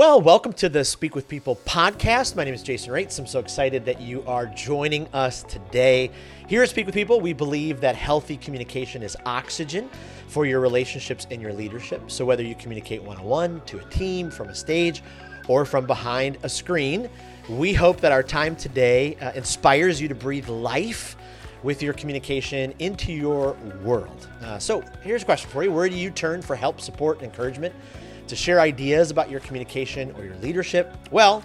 Well, welcome to the Speak with People podcast. My name is Jason Raitz. I'm so excited that you are joining us today. Here at Speak with People, we believe that healthy communication is oxygen for your relationships and your leadership. So, whether you communicate one on one, to a team, from a stage, or from behind a screen, we hope that our time today uh, inspires you to breathe life with your communication into your world. Uh, so, here's a question for you Where do you turn for help, support, and encouragement? To share ideas about your communication or your leadership? Well,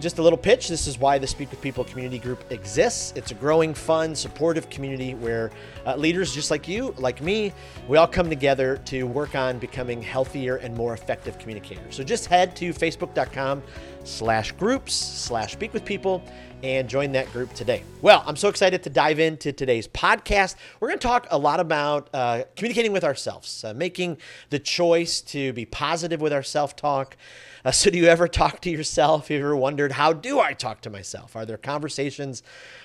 just a little pitch. This is why the Speak with People community group exists. It's a growing, fun, supportive community where uh, leaders just like you, like me, we all come together to work on becoming healthier and more effective communicators. So just head to facebook.com slash groups slash speak with people and join that group today. Well, I'm so excited to dive into today's podcast. We're going to talk a lot about uh, communicating with ourselves, uh, making the choice to be positive with our self talk. Uh, so, do you ever talk to yourself? Have you ever wondered, how do I talk to myself? Are there conversations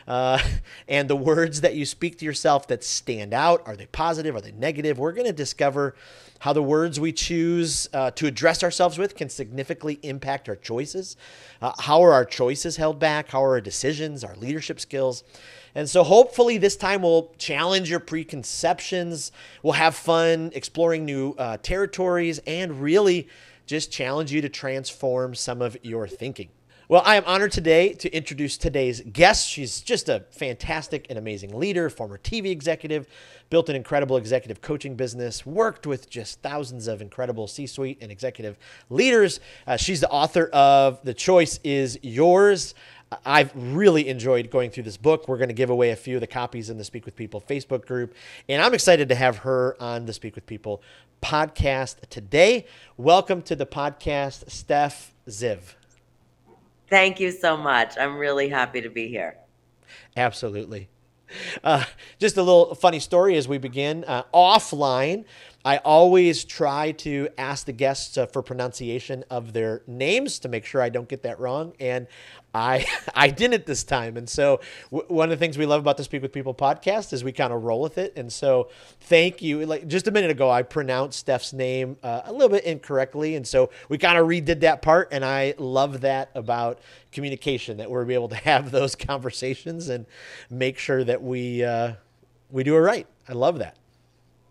uh, and the words that you speak to yourself that stand out? Are they positive? Are they negative? We're going to discover how the words we choose uh, to address ourselves with can significantly impact our choices. Uh, how are our choices held back? How are our decisions, our leadership skills? And so, hopefully, this time we'll challenge your preconceptions. We'll have fun exploring new uh, territories and really just challenge you to transform some of your thinking. Well, I am honored today to introduce today's guest. She's just a fantastic and amazing leader, former TV executive, built an incredible executive coaching business, worked with just thousands of incredible C suite and executive leaders. Uh, she's the author of The Choice Is Yours. I've really enjoyed going through this book. We're going to give away a few of the copies in the Speak with People Facebook group. And I'm excited to have her on the Speak with People podcast today. Welcome to the podcast, Stef Ziev. Thank you so much. I'm really happy to be here. Absolutely. Uh, just a little funny story as we begin. Uh, offline, I always try to ask the guests uh, for pronunciation of their names to make sure I don't get that wrong. And I I didn't this time. And so w- one of the things we love about the Speak with People podcast is we kind of roll with it. And so thank you. Like just a minute ago, I pronounced Stef's name uh, a little bit incorrectly, and so we kind of redid that part. And I love that about communication that we're able to have those conversations and make sure that we uh, we do it right. I love that.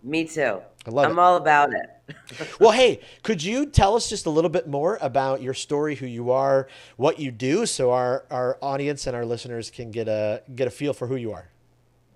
Me too. I love I'm it. all about it. well, hey, could you tell us just a little bit more about your story, who you are, what you do, so our, our audience and our listeners can get a get a feel for who you are?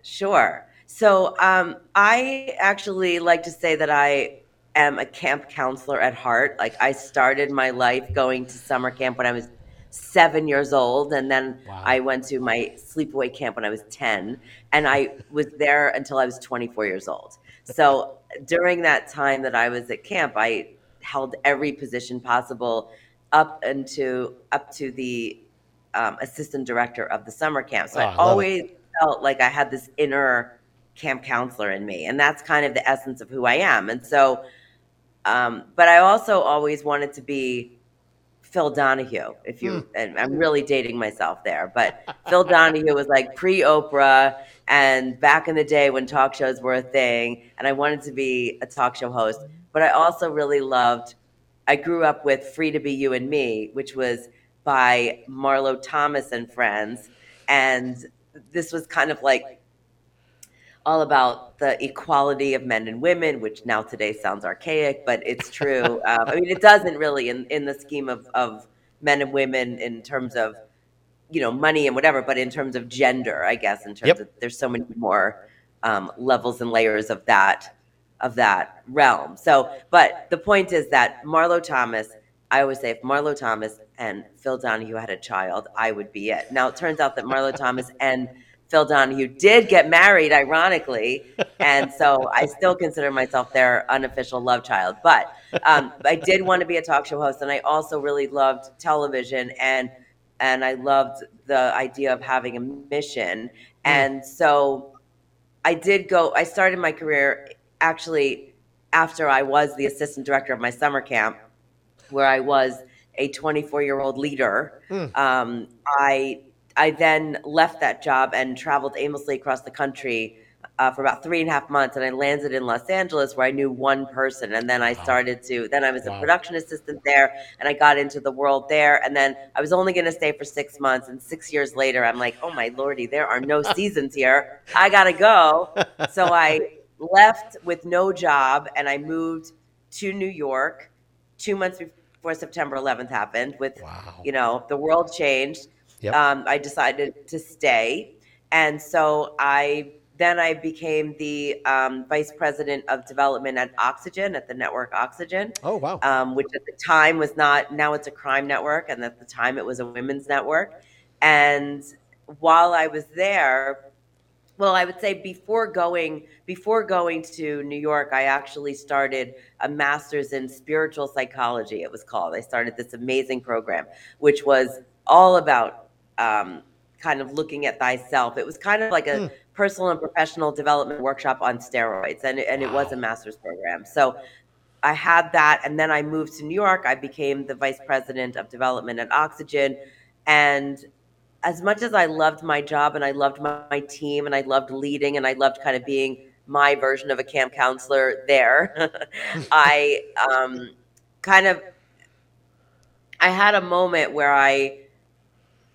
Sure. So um, I actually like to say that I am a camp counselor at heart. Like I started my life going to summer camp when I was seven years old, and then wow. I went to my sleepaway camp when I was ten, and I was there until I was 24 years old. So during that time that I was at camp, I held every position possible up into up to the um, assistant director of the summer camp. So oh, I, I always it. felt like I had this inner camp counselor in me, and that's kind of the essence of who I am. And so, um, but I also always wanted to be Phil Donahue. If you, mm. and I'm really dating myself there, but Phil Donahue was like pre Oprah and back in the day when talk shows were a thing, and I wanted to be a talk show host. But I also really loved. I grew up with "Free to Be You and Me," which was by Marlo Thomas and friends, and this was kind of like all about the equality of men and women, which now today sounds archaic, but it's true. um, I mean, it doesn't really in, in the scheme of, of men and women in terms of, you know, money and whatever, but in terms of gender, I guess, in terms yep. of there's so many more um, levels and layers of that of that realm. So, but the point is that Marlo Thomas, I always say if Marlo Thomas and Phil Donahue had a child, I would be it. Now it turns out that Marlo Thomas and Phil Donahue did get married, ironically, and so I still consider myself their unofficial love child. But um, I did want to be a talk show host, and I also really loved television, and and I loved the idea of having a mission. And so I did go. I started my career actually after I was the assistant director of my summer camp, where I was a 24 year old leader. Mm. Um, I I then left that job and traveled aimlessly across the country uh, for about three and a half months, and I landed in Los Angeles where I knew one person, and then I started to. Then I was a production assistant there, and I got into the world there, and then I was only going to stay for six months, and six years later, I'm like, oh my lordy, there are no seasons here. I gotta go. So I left with no job, and I moved to New York two months before September 11th happened. With Wow. you know, the world changed. Yep. Um, I decided to stay, and so I then I became the um, vice president of development at Oxygen at the network Oxygen, Oh wow. um, which at the time was not. Now it's a crime network, and at the time it was a women's network. And while I was there, well, I would say before going before going to New York, I actually started a master's in spiritual psychology. It was called. I started this amazing program, which was all about um, kind of looking at thyself. It was kind of like a Hmm. personal and professional development workshop on steroids, and and it was a master's program. So. I had that, and then I moved to New York. I became the vice president of development at Oxygen, and as much as I loved my job and I loved my, my team and I loved leading and I loved kind of being my version of a camp counselor there, I um, kind of I had a moment where I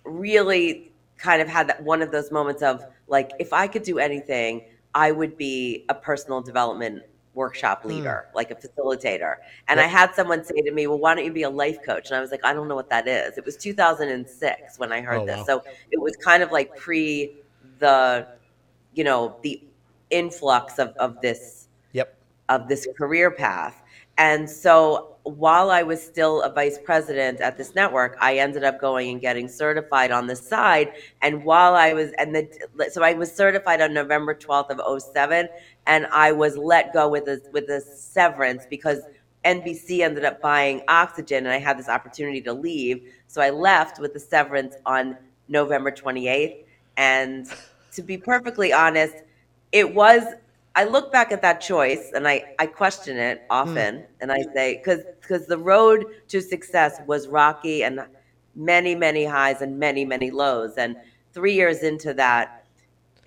really kind of had that one of those moments of like if I could do anything, I would be a personal development workshop hmm. leader, like a facilitator. And I had someone say to me, "Well, why don't you be a life coach?" And I was like, "I don't know what that is." It was 2006 when I heard Oh, this. wow. So it was kind of like pre the you know, the influx of of this Yep. of this career path. And so while I was still a vice president at this network, I ended up going and getting certified on the side. And while I was, and the, so I was certified on November 12th of 07, and I was let go with a, with a severance because NBC ended up buying Oxygen and I had this opportunity to leave. So I left with the severance on November 28th. And to be perfectly honest, it was I look back at that choice and I, I question it often and I say because because the road to success was rocky and many many highs and many many lows. And three years into that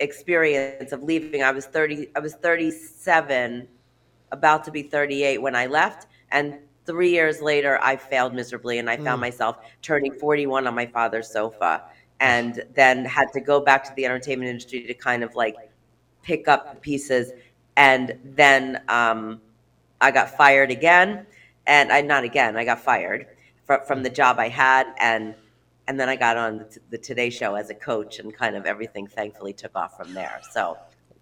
experience of leaving I was 30 I was 37 about to be 38 when I left. And three years later I failed miserably and I found Mm. myself turning 41 on my father's sofa and then had to go back to the entertainment industry to kind of like pick up the pieces and then um, i got fired again and i not again i got fired from, from the job i had and and then i got on the, the today show as a coach and kind of everything thankfully took off from there so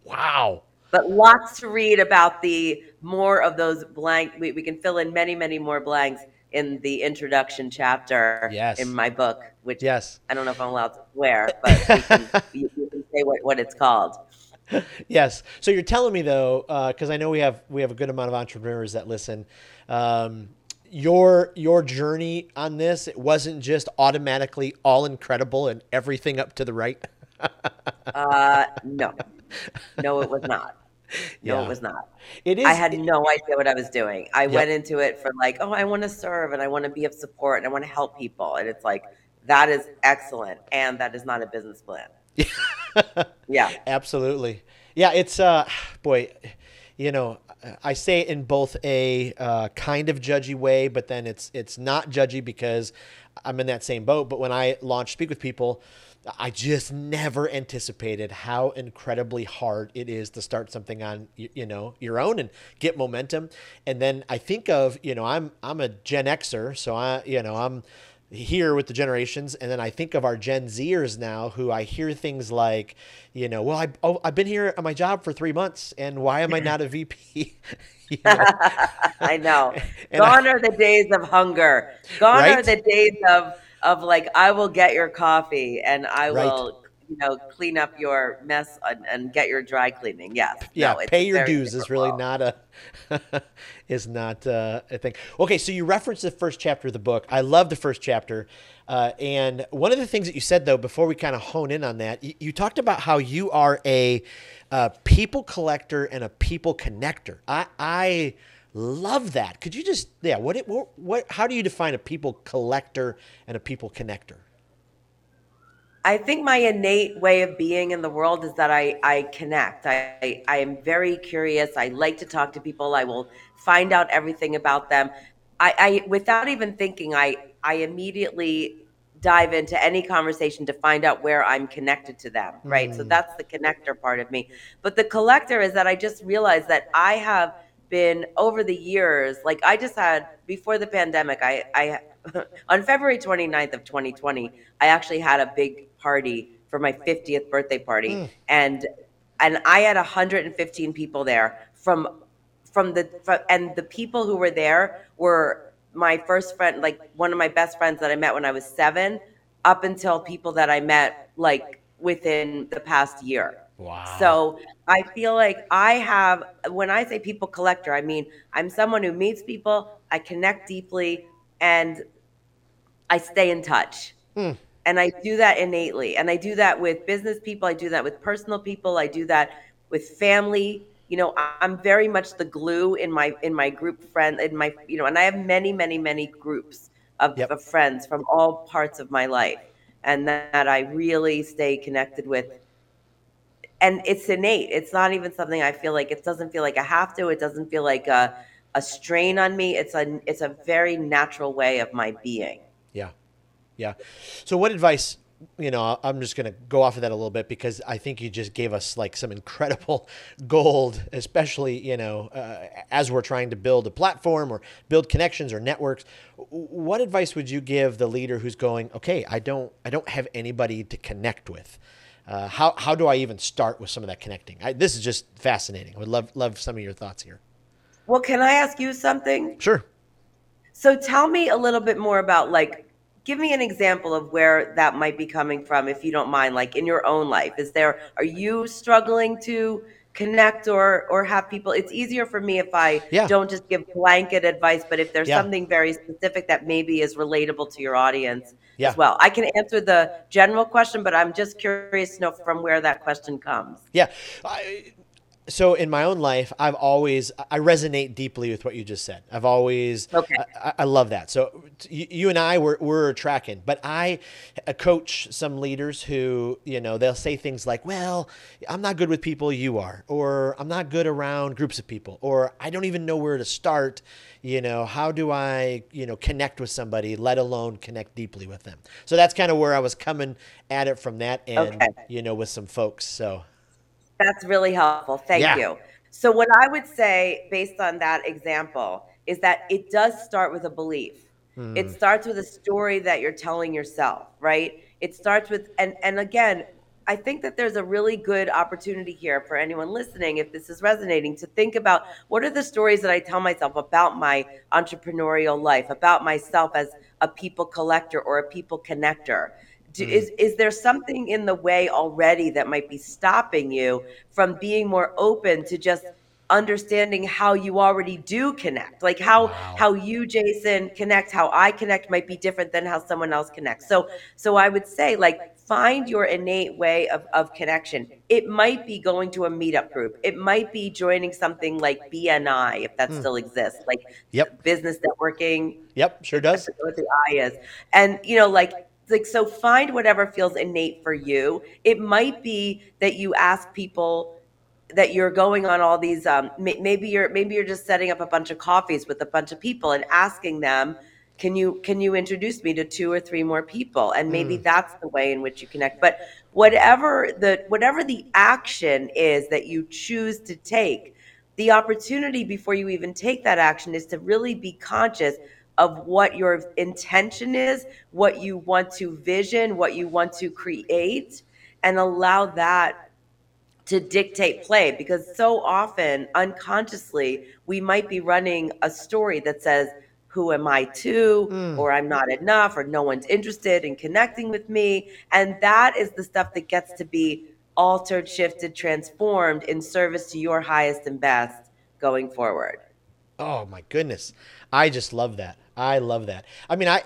Wow. but lots to read about the more of those blank we, we can fill in many many more blanks in the introduction chapter Yes. in my book which Yes. i don't know if i'm allowed to swear but we can, you, you can say what, what it's called Yes. So you're telling me though, because I know we have we have a good amount of entrepreneurs that listen. Um, your your journey on this it wasn't just automatically all incredible and everything up to the right. Uh, no, no, it was not. No, Yeah. it was not. It is. I had no idea what I was doing. I Yep. went into it for like, oh, I want to serve and I want to be of support and I want to help people. And it's like, that is excellent. And that is not a business plan. Yeah. Absolutely. Yeah, it's uh boy, you know, I say it in both a uh, kind of judgy way, but then it's it's not judgy because I'm in that same boat. But when I launched Speak with People, I just never anticipated how incredibly hard it is to start something on you, you know your own and get momentum. And then I think of you know I'm I'm a Gen Xer, so I you know I'm here with the generations and then i think of our gen zers now who i hear things like you know well I, oh, i've been here at my job for three months and why am i mm-hmm. not a vp You know? I know. And I- Gone are the days of hunger. Gone are the days of of like I will get your coffee and I Right. will you know clean up your mess and, and get your dry cleaning. Yes. yeah. No, pay your dues is really not a is not uh, a thing. Okay so you referenced the first chapter of the book. I love the first chapter. Uh, and one of the things that you said though before we kind of hone in on that you, you talked about how you are a uh, people collector and a people connector. I i love that. Could you just yeah what it what, what how do you define a people collector and a people connector I think my innate way of being in the world is that I, I connect. I, I am very curious. I like to talk to people. I will find out everything about them. I, I without even thinking, I I immediately dive into any conversation to find out where I'm connected to them. Right. Mm. So that's the connector part of me. But the collector is that I just realized that I have been over the years, like I just had before the pandemic, I, I on February 29th of 2020, I actually had a big party for my 50th birthday party. Mm. And and I had 115 people there from from the from, and the people who were there were my first friend like one of my best friends that I met when I was 7 up until people that I met like within the past year. Wow. So I feel like I have, when I say people collector, I mean, I'm someone who meets people, I connect deeply, and I stay in touch. Hmm. And I do that innately. And I do that with business people, I do that with personal people, I do that with family. You know, I'm very much the glue in my in my group friend in my you know, and I have many, many, many groups of, yep. of friends from all parts of my life, and that, that I really stay connected with and it's innate. It's not even something I feel like it doesn't feel like I have to. It doesn't feel like a, a strain on me. It's a it's a very natural way of my being. Yeah. Yeah. So what advice, you know, I'm just to go off of that a little bit because I think you just gave us like some incredible gold, especially, you know, uh, as we're trying to build a platform or build connections or networks. What advice would you give the leader who's going, "Okay, I don't I don't have anybody to connect with." Uh, how, how do I even start with some of that connecting? I, this is just fascinating. I would love, love some of your thoughts here. Well, can I ask you something? Sure. So tell me a little bit more about like, give me an example of where that might be coming from, if you don't mind, like in your own life. Is there, are you struggling to connect or or have people it's easier for me if i yeah. don't just give blanket advice but if there's yeah. something very specific that maybe is relatable to your audience yeah. as well i can answer the general question but i'm just curious to know from where that question comes yeah I, so in my own life i've always i resonate deeply with what you just said i've always okay. I, I love that so you, you, and i were, were tracking but i uh, coach some leaders who you know they'll say things like well i'm not good with people you are or i'm not good around groups of people or i don't even know where to start you know how do i you know connect with somebody let alone connect deeply with them so that's kind of where i was coming at it from that end okay. you know with some folks so that's really helpful. Thank yeah. you. So, what I would say based on that example is that it does start with a belief. Mm. It starts with a story that you're telling yourself, right? It starts with, and, and again, I think that there's a really good opportunity here for anyone listening, if this is resonating, to think about what are the stories that I tell myself about my entrepreneurial life, about myself as a people collector or a people connector. Do, mm. is is there something in the way already that might be stopping you from being more open to just understanding how you already do connect? Like how wow. how you jason connect how i connect might be different than how someone else connects. So so i would say like find your innate way of, of connection. It might be going to a meetup group. It might be joining something like bni if that mm. still exists like yep. Business networking. Yep sure does. What the i is. And you know like like so find whatever feels innate for you. It might be that you ask people that you're going on all these um, maybe you're maybe you're just setting up a bunch of coffees with a bunch of people and asking them can you can you introduce me to two or three more people? And maybe mm. that's the way in which you connect. But whatever the whatever the action is that you choose to take the opportunity before you even take that action is to really be conscious of what your intention is, what you want to vision, what you want to create, and allow that to dictate play because so often unconsciously we might be running a story that says who am I to, mm. or I'm not enough, or no one's interested in connecting with me. And that is the stuff that gets to be altered, shifted, transformed in service to your highest and best going forward. Oh my goodness. I just love that. I love that. I mean, I,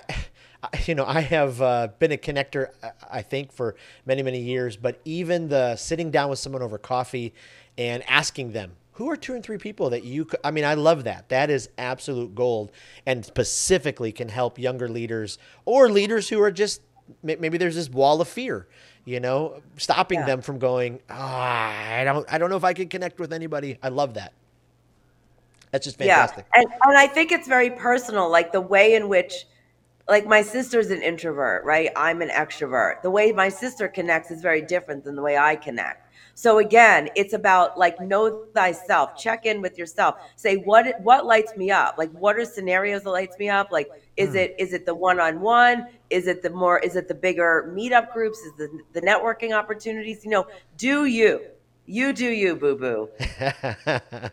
you know, I have uh, been a connector, I think, for many, many years. But even the sitting down with someone over coffee and asking them, who are two and three people that you could, I mean, I love that. That is absolute gold and specifically can help younger leaders or leaders who are just maybe there's this wall of fear, you know, stopping Yeah. them from going, ah, I don't, I don't know if I can connect with anybody. I love that. That's just fantastic. Yeah. And, and I think it's very personal, like the way in which, like my sister's an introvert, right? I'm an extrovert. The way my sister connects is very different than the way I connect. So again, it's about like know thyself. Check in with yourself. Say what what lights me up. Like what are scenarios that lights me up? Like is Hmm. it is it the one on one? Is it the more is it the bigger meetup groups? Is the the networking opportunities? You know, do you you do you boo boo.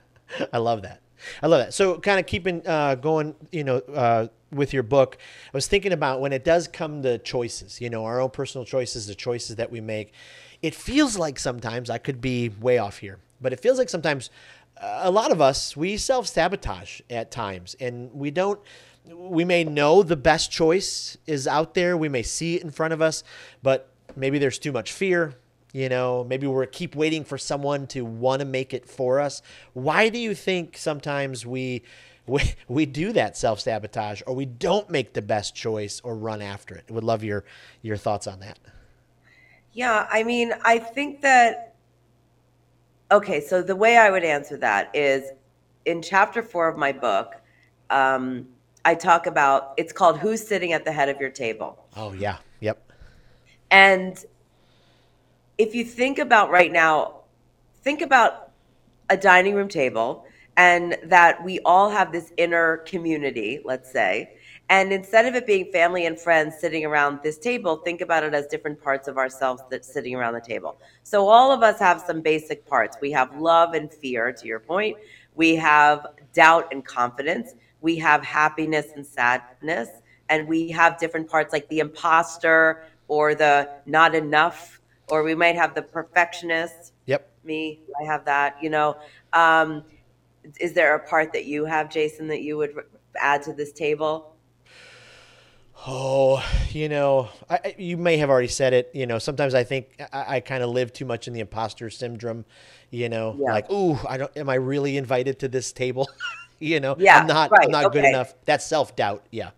I love that. I love that. So, kind of keeping uh, going, you know, uh, with your book, I was thinking about when it does come to choices, you know, our own personal choices, the choices that we make. It feels like sometimes I could be way off here, but it feels like sometimes uh, a lot of us we self sabotage at times, and we don't. We may know the best choice is out there. We may see it in front of us, but maybe there's too much fear you know maybe we're keep waiting for someone to want to make it for us. Why do you think sometimes we we, we do that self-sabotage or we don't make the best choice or run after it? Would love your your thoughts on that. Yeah, I mean, I think that okay, so the way I would answer that is in chapter 4 of my book, um I talk about it's called who's sitting at the head of your table. oh yeah yep. And if you think about right now, think about a dining room table and that we all have this inner community, let's say. And instead of it being family and friends sitting around this table, think about it as different parts of ourselves that's sitting around the table. So all of us have some basic parts. We have love and fear, to your point. We have doubt and confidence. We have happiness and sadness. And we have different parts like the imposter or the not enough, or we might have the perfectionist. yep Me, I have that, you know. Um, is there a part that you have, Jason, that you would add to this table? oh you know I, you may have already said it you know sometimes i think i, I kind of live too much in the imposter syndrome you know Yeah. like ooh i don't am i really invited to this table you know Yeah, i'm not right, i'm not good enough that's self-doubt yeah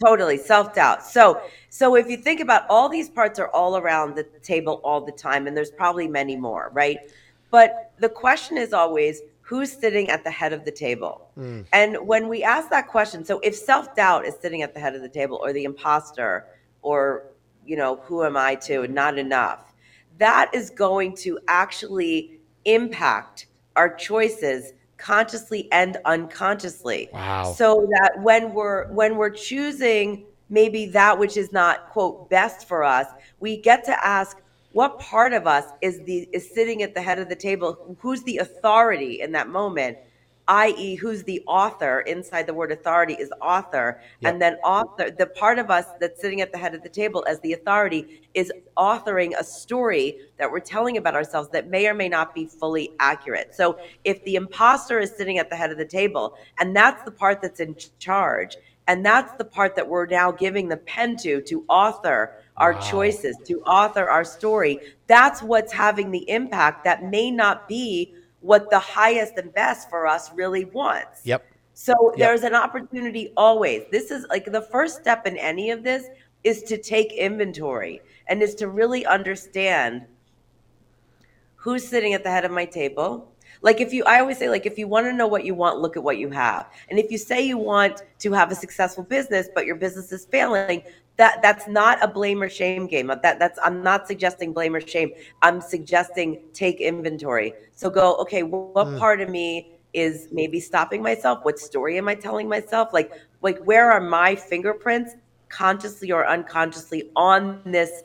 Totally self-doubt. So so if you think about all these parts are all around the table all the time and there's probably many more, right? But the question is always who's sitting at the head of the table? Mm. And when we ask that question, so if self-doubt is sitting at the head of the table or the imposter or you know, who am I to and not enough, that is going to actually impact our choices consciously and unconsciously. Wow. So that when we're when we're choosing maybe that which is not quote best for us, we get to ask what part of us is the is sitting at the head of the table? Who's the authority in that moment? i.e., who's the author inside the word authority is author. Yep. And then author, the part of us that's sitting at the head of the table as the authority is authoring a story that we're telling about ourselves that may or may not be fully accurate. So if the imposter is sitting at the head of the table, and that's the part that's in charge, and that's the part that we're now giving the pen to to author our Wow. choices, to author our story, that's what's having the impact that may not be what the highest and best for us really wants. yep So Yep. there's an opportunity always. This is like the first step in any of this is to take inventory and is to really understand who's sitting at the head of my table. Like if you I always say like if you want to know what you want, look at what you have. And if you say you want to have a successful business but your business is failing, that that's not a blame or shame game. That that's I'm not suggesting blame or shame. I'm suggesting take inventory. So go, okay, what Mm. part of me is maybe stopping myself? What story am I telling myself? Like like where are my fingerprints consciously or unconsciously on this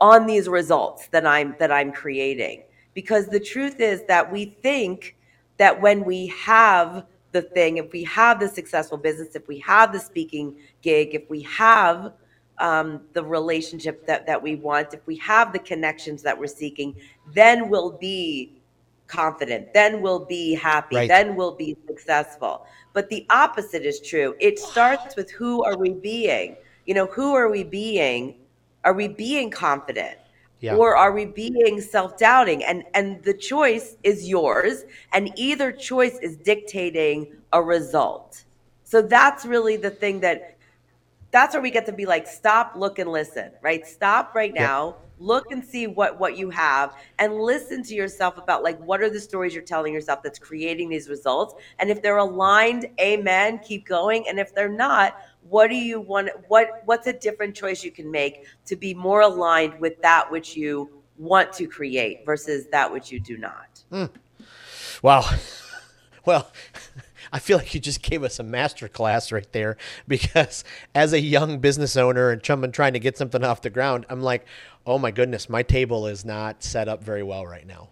on these results that I'm that I'm creating. Because the truth is that we think that when we have the thing, if we have the successful business, if we have the speaking gig, if we have um, the relationship that, that we want, if we have the connections that we're seeking, then we'll be confident, then we'll be happy, Right. then we'll be successful. But the opposite is true. It starts with who are we being? You know, who are we being? Are we being confident? Yeah. Or are we being self-doubting? And and the choice is yours, and either choice is dictating a result. So that's really the thing that that's where we get to be like, stop, look, and listen, right? Stop right now. Look and see what what you have, and listen to yourself about like what are the stories you're telling yourself that's creating these results. And if they're aligned, amen, keep going. And if they're not, what do you want? What what's a different choice you can make to be more aligned with that which you want to create versus that which you do not? Mm. Wow. Well, I feel like you just gave us a master class right there because as a young business owner and trying to get something off the ground, I'm like, oh my goodness, my table is not set up very well right now.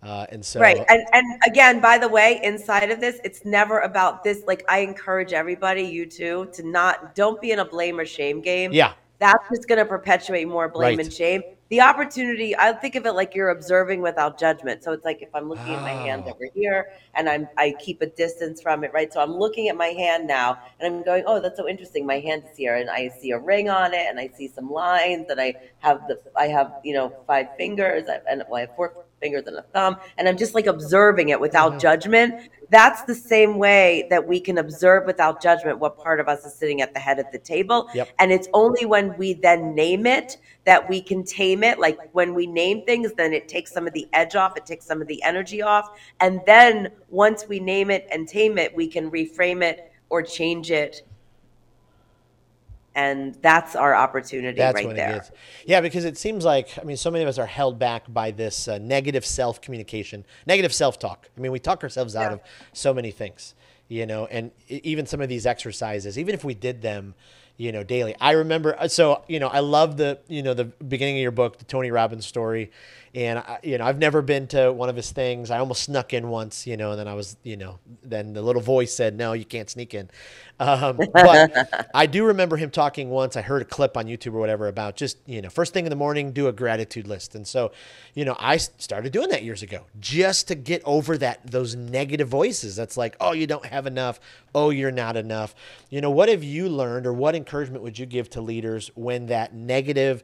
Uh, and so, right. And, and again, by the way, inside of this, it's never about this. Like, I encourage everybody, you too, to not, don't be in a blame or shame game. Yeah. That's just going to perpetuate more blame right. and shame the opportunity i think of it like you're observing without judgment so it's like if i'm looking oh. at my hand ah. over here and i'm i keep a distance from it right so i'm looking at my hand now and i'm going oh that's so interesting my hand is here and i see a ring on it and i see some lines and i have the i have you know five fingers and well, i have four fingers than a thumb and i'm just like observing it without mm-hmm. judgment that's the same way that we can observe without judgment what part of us is sitting at the head of the table yep. and it's only when we then name it that we can tame it like when we name things then it takes some of the edge off it takes some of the energy off and then once we name it and tame it we can reframe it or change it and that's our opportunity that's right there. Yeah, because it seems like I mean, so many of us are held back by this uh, negative self communication, negative self talk. I mean, we talk ourselves yeah. out of so many things, you know, and even some of these exercises, even if we did them, you know, daily. I remember, uh, so you know, I love the you know the beginning of your book, the Tony Robbins story, and I, you know, I've never been to one of his things. I almost snuck in once, you know, and then I was, you know, then the little voice said, "No, you can't sneak in." Um, but I do remember him talking once. I heard a clip on YouTube or whatever about just, you know, first thing in the morning, do a gratitude list. And so, you know, I started doing that years ago just to get over that those negative voices. That's like, oh, you don't have enough. Oh, you're not enough. You know, what have you learned, or what encouragement would you give to leaders when that negative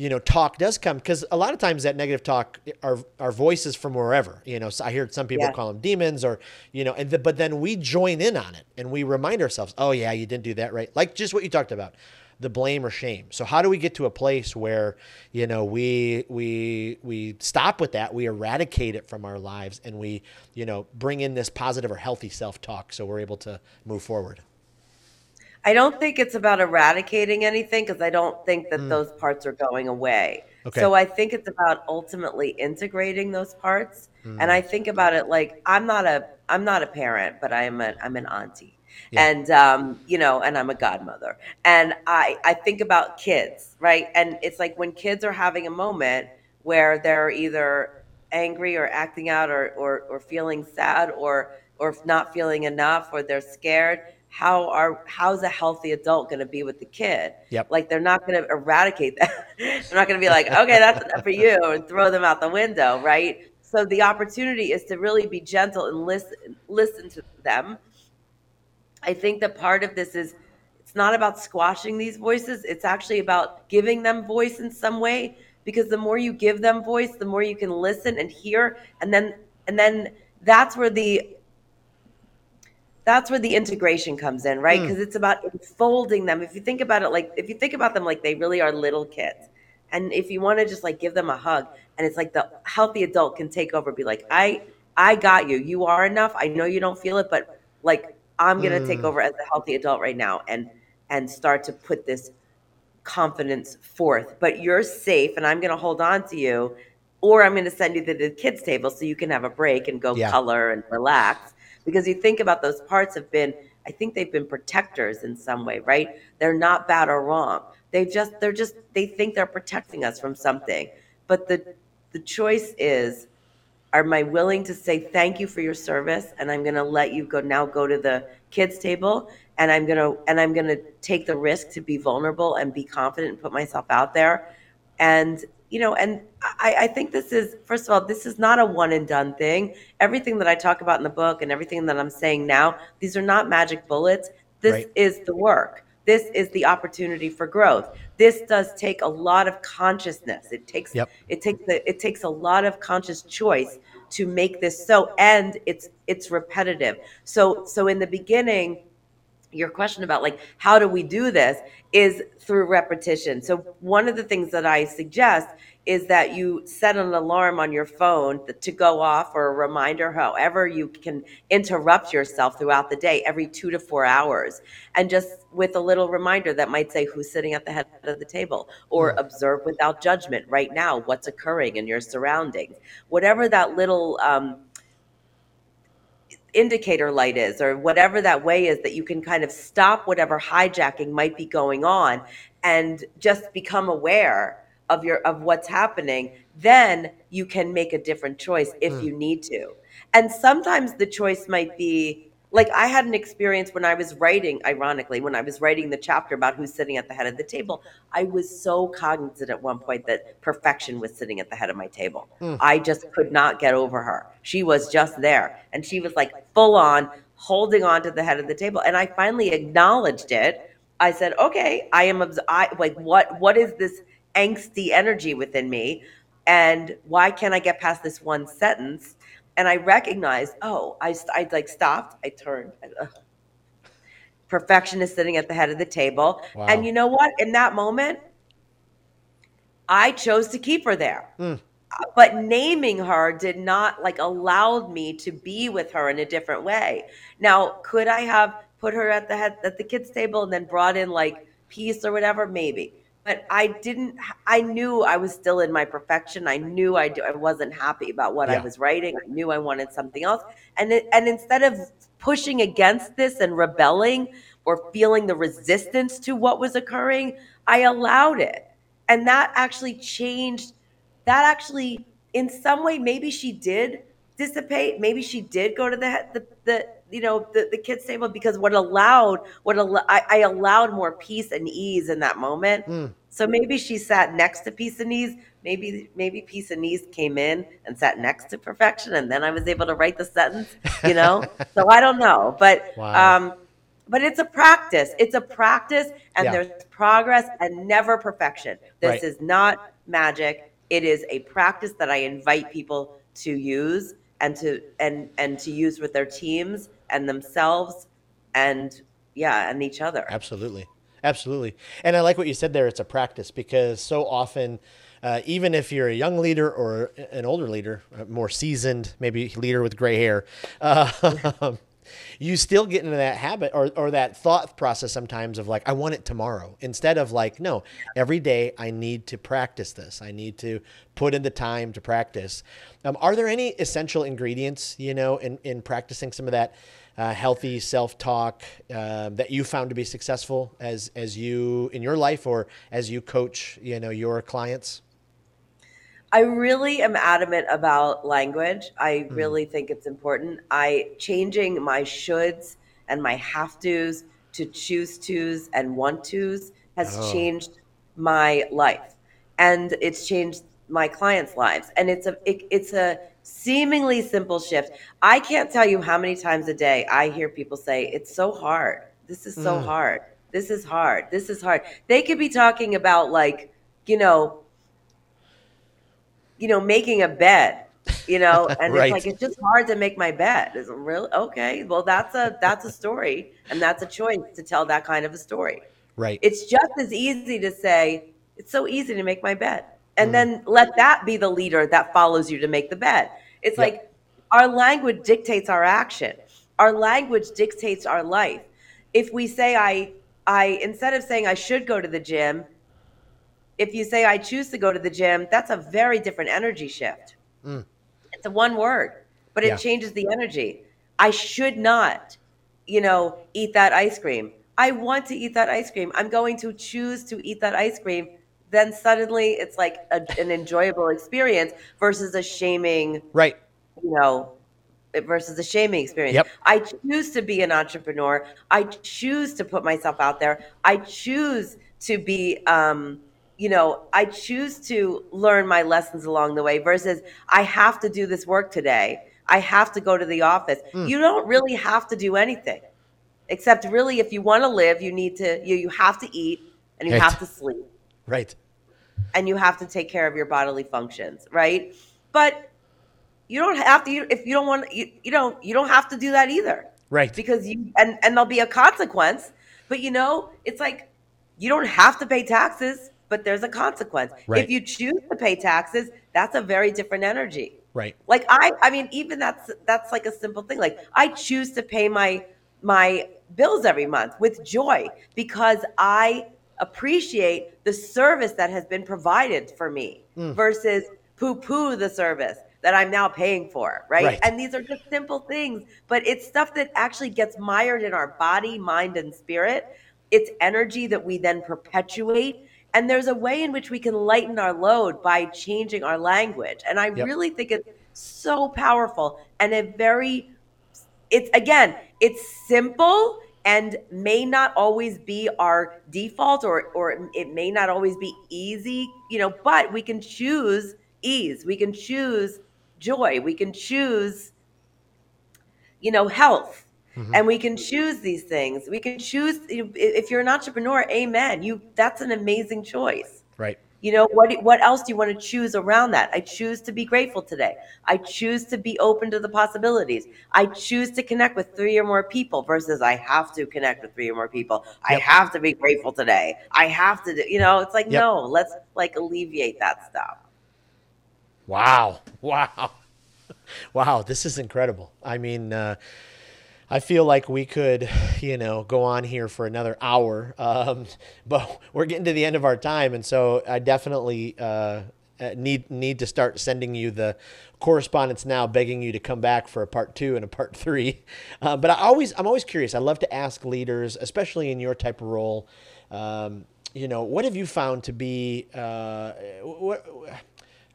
you know, talk does come because a lot of times that negative talk are, are voices from wherever, you know, so I hear some people yeah. call them demons or, you know, and the, but then we join in on it and we remind ourselves, oh yeah, you didn't do that right. Like just what you talked about, the blame or shame. So how do we get to a place where, you know, we, we, we stop with that, we eradicate it from our lives and we, you know, bring in this positive or healthy self-talk so we're able to move forward. I don't think it's about eradicating anything because I don't think that mm. those parts are going away. Okay. So I think it's about ultimately integrating those parts. Mm. And I think about it like I'm not a I'm not a parent, but I'm a I'm an auntie. Yeah. And um, you know, and I'm a godmother. And I I think about kids, right? And it's like when kids are having a moment where they're either angry or acting out or or, or feeling sad or or not feeling enough or they're scared how are how's a healthy adult going to be with the kid? Yep. like they're not going to eradicate that. They're not going to be like okay that's enough for you and throw them out the window right? So the opportunity is to really be gentle and listen listen to them. I think that part of this is it's not about squashing these voices it's actually about giving them voice in some way because the more you give them voice the more you can listen and hear and then and then that's where the that's where the integration comes in, right? Because mm. it's about enfolding them. If you think about it like if you think about them like they really are little kids. And if you want to just like give them a hug and it's like the healthy adult can take over be like, "I I got you. You are enough. I know you don't feel it, but like I'm going to mm. take over as a healthy adult right now and and start to put this confidence forth. But you're safe and I'm going to hold on to you or I'm going to send you to the kids table so you can have a break and go yeah. color and relax because you think about those parts have been i think they've been protectors in some way right? They're not bad or wrong. They just they're just they think they're protecting us from something. But the the choice is am i willing to say thank you for your service and i'm going to let you go now go to the kids table and i'm going to and i'm going to take the risk to be vulnerable and be confident and put myself out there? And you know, and I, I, think this is, first of all, this is not a one and done thing. Everything that I talk about in the book and everything that I'm saying now, these are not magic bullets. This right. is the work. This is the opportunity for growth. This does take a lot of consciousness. It takes yep. it takes a, it takes a lot of conscious choice to make this so and it's it's repetitive. So so in the beginning, your question about like how do we do this is through repetition. So one of the things that I suggest is that you set an alarm on your phone to go off or a reminder however you can interrupt yourself throughout the day every 2 to 4 hours. And just with a little reminder that might say who's sitting at the head of the table? or observe without judgment right now what's occurring in your surroundings. Whatever that little um, indicator light is or whatever that way is that you can kind of stop whatever hijacking might be going on and just become aware of your of what's happening then you can make a different choice if Mm. you need to and sometimes the choice might be like i had an experience when i was writing ironically when i was writing the chapter about who's sitting at the head of the table i was so cognizant at one point that perfection was sitting at the head of my table. Mm. i just could not get over her. She was just there and she was like full on holding on to the head of the table. And i finally acknowledged it. I said okay i am obs- I, like what what is this angsty energy within me? And why can't i get past this one sentence and i recognized oh i, st- I like stopped i turned and, ugh. perfection is sitting at the head of the table Wow. and you know what in that moment i chose to keep her there Mm. but naming her did not like allowed me to be with her in a different way now could i have put her at the head at the kids table and then brought in like peace or whatever maybe but i didn't i knew i was still in my perfection. I knew i, do, I wasn't happy about what i was writing. I knew i wanted something else. And it, and instead of pushing against this and rebelling or feeling the resistance to what was occurring i allowed it. And that actually changed that actually in some way maybe she did dissipate maybe she did go to the the, the you know the, the kids table because what allowed what al- I, I allowed more peace and ease in that moment. Mm. So maybe she sat next to peace and ease maybe maybe peace and ease came in and sat next to perfection and then i was able to write the sentence you know so i don't know but Wow. um but it's a practice it's a practice and Yeah. there's progress and never perfection this Right. is not magic it is a practice that i invite people to use and to and and to use with their teams and themselves and yeah and each other Absolutely. Absolutely. And I like what you said there. It's a practice because so often, uh, even if you're a young leader or an older leader, a more seasoned, maybe leader with gray hair, uh, you still get into that habit or, or that thought process sometimes of like, I want it tomorrow instead of like, no, every day I need to practice this. I need to put in the time to practice. Um, are there any essential ingredients, you know, in, in practicing some of that uh, healthy self-talk uh, that you found to be successful as as you in your life or as you coach you know your clients I really am adamant about language. I Hmm. really think it's important. I changing my shoulds and my have tos to choose tos and want tos has Oh. changed my life, and it's changed my clients' lives. And it's a it, it's a seemingly simple shift. I can't tell you how many times a day I hear people say it's so hard. This is so Mm. hard. This is hard. This is hard. They could be talking about like you know you know, making a bed, you know, and Right. it's like it's just hard to make my bed. Is it really okay? Well, that's a that's a story, and that's a choice to tell that kind of a story. right It's just as easy to say it's so easy to make my bed, and Mm. then let that be the leader that follows you to make the bed. It's Yep. like our language dictates our action. Our language dictates our life. If we say I I instead of saying I should go to the gym, if you say I choose to go to the gym, that's a very different energy shift. Mm. It's a one word, but it Yeah. changes the energy. I should not, you know, eat that ice cream. I want to eat that ice cream. I'm going to choose to eat that ice cream. Then suddenly it's like a, an enjoyable experience versus a shaming, right you know, versus a shaming experience. Yep. I choose to be an entrepreneur. I choose to put myself out there. I choose to be, um, you know, I choose to learn my lessons along the way versus I have to do this work today. I have to go to the office. Mm. You don't really have to do anything, except really if you want to live, you need to you you have to eat and you Right. have to sleep right and you have to take care of your bodily functions, right? But you don't have to if you don't want you, you don't you don't have to do that either. Right. Because you and and there'll be a consequence, but you know, it's like you don't have to pay taxes, but there's a consequence. Right. If you choose to pay taxes, that's a very different energy. Right. Like I I mean even that's that's like a simple thing. Like I choose to pay my my bills every month with joy because I appreciate the service that has been provided for me Mm. versus poo poo the service that I'm now paying for, right? Right. And these are just simple things, but it's stuff that actually gets mired in our body, mind, and spirit. It's energy that we then perpetuate. And there's a way in which we can lighten our load by changing our language. And I Yep. really think it's so powerful and a very it's again it's simple and may not always be our default or or it may not always be easy you know but we can choose ease. We can choose joy. We can choose you know health. Mhm. and we can choose these things. We can choose if you're an entrepreneur amen. You that's an amazing choice. Right. You know what what else do you want to choose around that? I choose to be grateful today. I choose to be open to the possibilities. I choose to connect with three or more people versus I have to connect with three or more people. I Yep. have to be grateful today. I have to do, you know, it's like Yep. no, let's like alleviate that stuff. Wow. Wow. Wow. This is incredible. I mean, uh, I feel like we could, you know, go on here for another hour, um, but we're getting to the end of our time, and so I definitely uh, uh, need need to start sending you the correspondence now, begging you to come back for a part two and a part three. Uh, but I always, I'm always curious. I love to ask leaders, especially in your type of role. Um, you know, what have you found to be uh, what?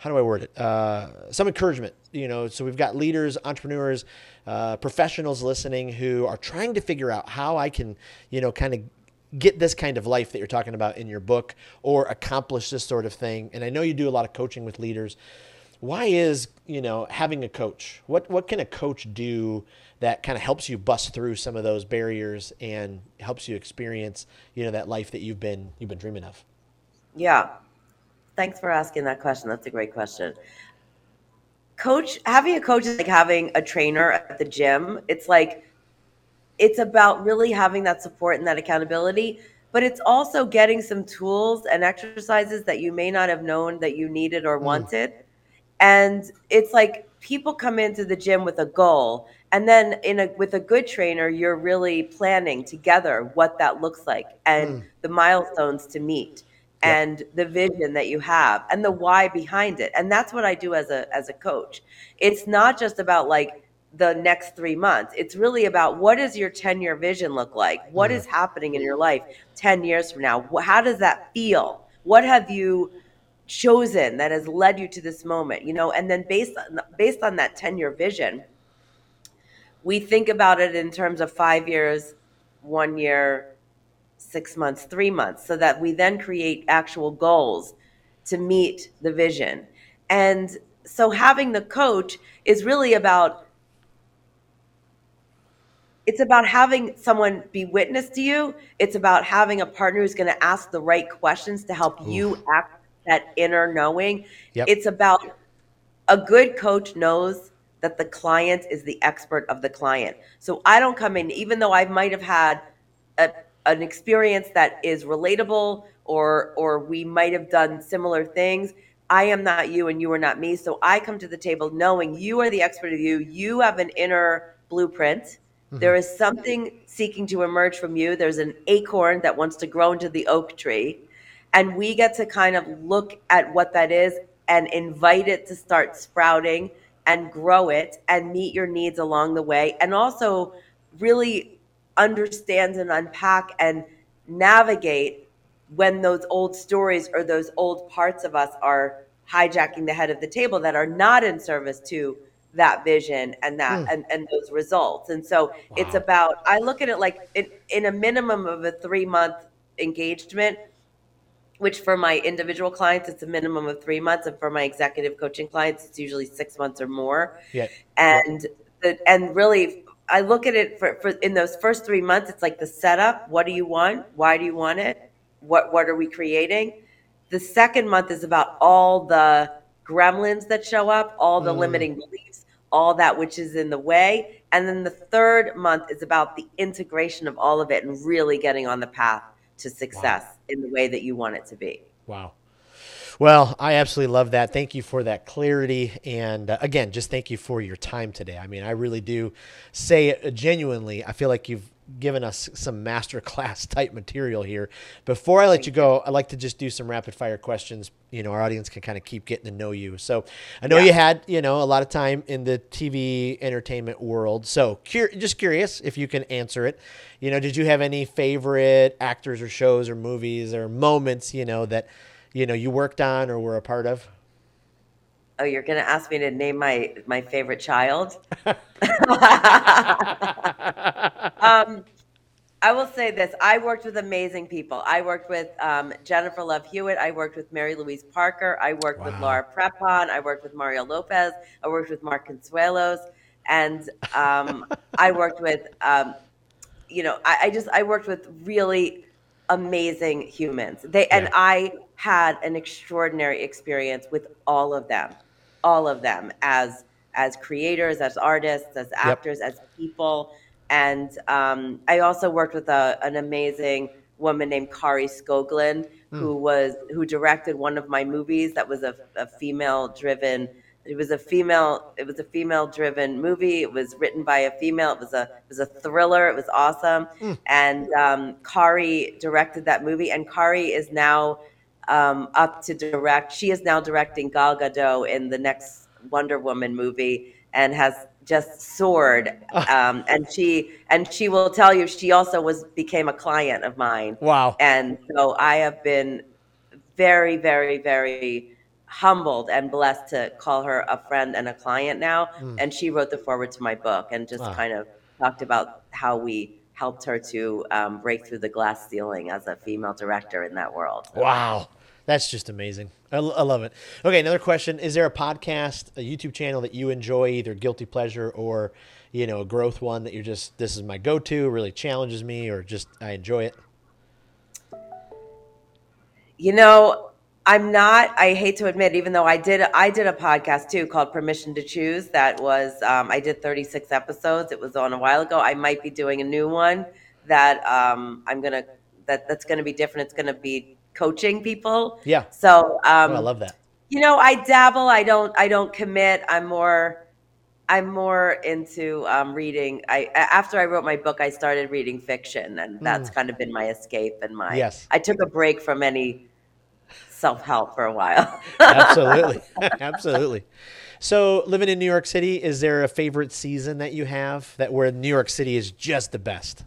how do I word it? Uh, some encouragement, you know. So we've got leaders, entrepreneurs, uh, professionals listening who are trying to figure out how I can, you know, kind of get this kind of life that you're talking about in your book or accomplish this sort of thing. And I know you do a lot of coaching with leaders. Why is you know having a coach? What what can a coach do that kind of helps you bust through some of those barriers and helps you experience you know that life that you've been you've been dreaming of? Yeah. Thanks for asking that question. That's a great question. Coach, having a coach is like having a trainer at the gym. It's like, it's about really having that support and that accountability, but it's also getting some tools and exercises that you may not have known that you needed or mm. wanted. And it's like people come into the gym with a goal, and then in a with a good trainer, you're really planning together what that looks like and mm. the milestones to meet and the vision that you have and the why behind it and that's what i do as a as a coach. It's not just about like the next three months. It's really about what does your 10 year vision look like? What mm-hmm. is happening in your life 10 years from now? How does that feel? What have you chosen that has led you to this moment you know? And then based on based on that 10 year vision we think about it in terms of five years one year six months, three months, so that we then create actual goals to meet the vision. And so having the coach is really about it's about having someone be witness to you. It's about having a partner who's going to ask the right questions to help you act that inner knowing. Yep. It's about a good coach knows that the client is the expert of the client. So I don't come in, even though I might have had a, an experience that is relatable or or we might have done similar things. I am not you and you are not me. So I come to the table knowing you are the expert of you. You have an inner blueprint. Mm-hmm. There is something seeking to emerge from you. There's an acorn that wants to grow into the oak tree. And we get to kind of look at what that is and invite it to start sprouting and grow it and meet your needs along the way. And also really understand and unpack and navigate when those old stories or those old parts of us are hijacking the head of the table that are not in service to that vision and that hmm. and, and those results. And so it's about i look at it like in, in a minimum of a three month engagement which for my individual clients it's a minimum of three months and for my executive coaching clients it's usually six months or more. Yeah. and the, and really i look at it for, for in those first three months it's like the setup what do you want why do you want it what what are we creating the second month is about all the gremlins that show up all the mm. limiting beliefs all that which is in the way And then the third month is about the integration of all of it and really getting on the path to success wow. in the way that you want it to be. Wow. Well, I absolutely love that. Thank you for that clarity. And uh, again, just thank you for your time today. I mean, I really do say it genuinely. I feel like you've given us some master class type material here. Before I let you go, I'd like to just do some rapid fire questions. You know, our audience can kind of keep getting to know you. So I know yeah. you had, you know, a lot of time in the TV entertainment world. So cur- just curious if you can answer it. You know, did you have any favorite actors or shows or movies or moments, you know, that – you know you worked on or were a part of? Oh, you're going to ask me to name my my favorite child? um, I will say this: I worked with amazing people. I worked with um, Jennifer Love Hewitt. I worked with Mary Louise Parker. I worked wow. with Laura Prepon. I worked with Mario Lopez. I worked with Mark Consuelos, and um, I worked with, um, you know, I, I, just I worked with really amazing humans. They yeah. and I had an extraordinary experience with all of them, all of them as as creators, as artists, as actors, yep. as people. And um, I also worked with a, an amazing woman named Kari Skogland, mm. who was who directed one of my movies that was a, a female driven it was a female it was a female driven movie. It was written by a female. It was a it was a thriller. It was awesome. Mm. and um, kari directed that movie and kari is now um, up to direct she is now directing gal gadot in the next wonder woman movie and has just soared um, and she and she will tell you she also was became a client of mine. Wow. And so i have been very very very humbled and blessed to call her a friend and a client now. Mm. And she wrote the foreword to my book and just wow. kind of talked about how we helped her to um, break through the glass ceiling as a female director in that world. Wow. That's just amazing. I, I, love it. Okay, another question: Is there a podcast, a YouTube channel that you enjoy, either guilty pleasure or, you know, a growth one that you're just this is my go-to, really challenges me, or just I enjoy it? You know, I'm not. I hate to admit, even though I did, I did a podcast too called Permission to Choose. That was um, I did 36 episodes. It was on a while ago. I might be doing a new one that um, I'm gonna that that's gonna be different. It's gonna be coaching people. Yeah. So um, oh, I love that. You know, I dabble. I don't. I don't commit. I'm more. I'm more into um, reading. I after I wrote my book, I started reading fiction, and that's mm. kind of been my escape and my. Yes. I took a break from any self help for a while. Absolutely. Absolutely. So, living in New York City, is there a favorite season that you have that where New York City is just the best?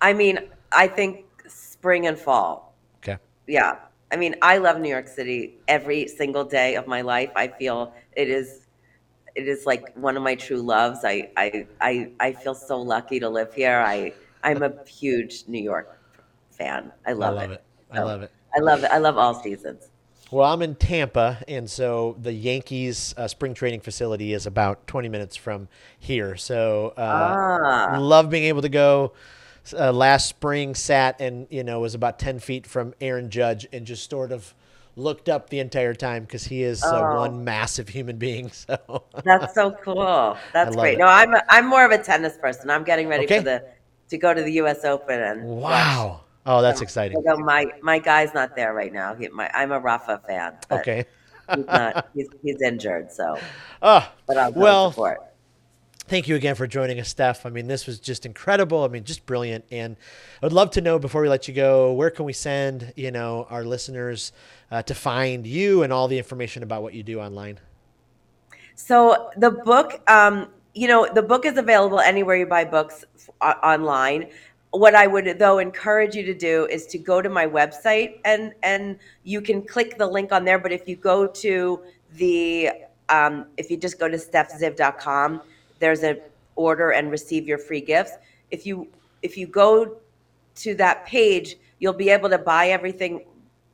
I mean, I think spring and fall. Okay. Yeah. I mean, I love New York City every single day of my life. I feel it is it is like one of my true loves. I I I, I feel so lucky to live here. I I'm a huge New York fan. I love, I love it. it. I love it. I love it. I love all seasons. Well, I'm in Tampa, and so the Yankees uh, spring training facility is about 20 minutes from here. So, uh, ah. love being able to go. Uh, last spring, sat and you know was about 10 feet from Aaron Judge, and just sort of looked up the entire time because he is uh, oh. one massive human being. So that's so cool. That's great. It. No, I'm a, I'm more of a tennis person. I'm getting ready okay. for the to go to the U.S. Open and wow. Watch Oh, that's exciting. my my guy's not there right now. He, my, I'm a Rafa fan. Okay. he's not. He's, he's injured. So. Oh. But I'll well. Support. Thank you again for joining us, Stef. I mean, this was just incredible. I mean, just brilliant. And I'd love to know before we let you go, where can we send you know our listeners uh, to find you and all the information about what you do online? So the book, um, you know, the book is available anywhere you buy books f- online what I would though encourage you to do is to go to my website and and you can click the link on there. But if you go to the um, if you just go to stefziev.com, there's a order and receive your free gifts. If you if you go to that page, you'll be able to buy everything,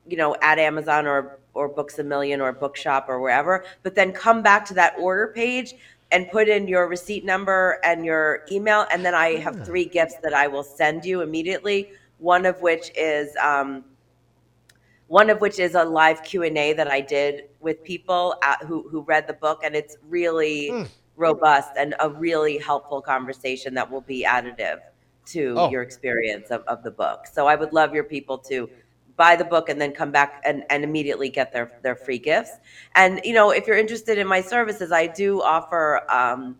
you know, at Amazon or or Books a Million or Bookshop or wherever. But then come back to that order page and put in your receipt number and your email and then i have three gifts that i will send you immediately one of which is um, one of which is a live q&a that i did with people at, who, who read the book and it's really mm. robust and a really helpful conversation that will be additive to Oh. your experience of, of the book. So I would love your people to buy the book and then come back and, and immediately get their, their free gifts. And, you know, if you're interested in my services, I do offer, um,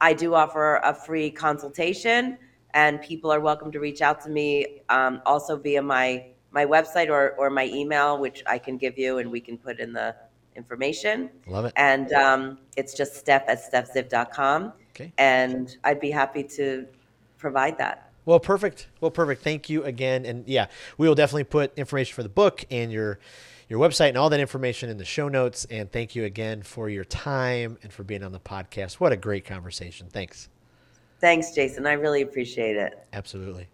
I do offer a free consultation and people are welcome to reach out to me um, also via my, my website or, or my email, which I can give you and we can put in the information. Love it. And um, it's just stef at stefziev.com. Okay. And I'd be happy to provide that. Well, perfect. Well, perfect. Thank you again. And yeah, we will definitely put information for the book and your your website and all that information in the show notes. And thank you again for your time and for being on the podcast. What a great conversation. Thanks. Thanks, Jason. I really appreciate it. Absolutely.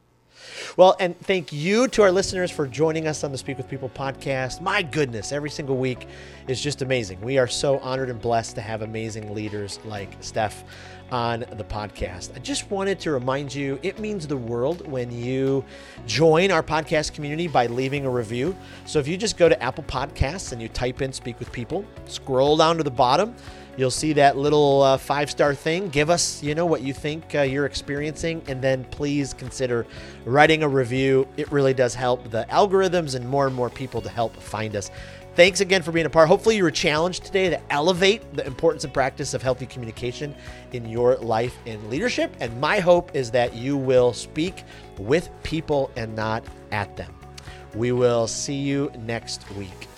Well, and thank you to our listeners for joining us on the Speak with People podcast. My goodness, every single week is just amazing. We are so honored and blessed to have amazing leaders like Stef on the podcast. I just wanted to remind you it means the world when you join our podcast community by leaving a review. So if you just go to Apple Podcasts and you type in Speak with People, scroll down to the bottom, You'll see that little uh, five star thing. Give us, you know, what you think uh, you're experiencing, and then please consider writing a review. It really does help the algorithms and more and more people to help find us. Thanks again for being a part. Hopefully, you were challenged today to elevate the importance and practice of healthy communication in your life and leadership. And my hope is that you will speak with people and not at them. We will see you next week.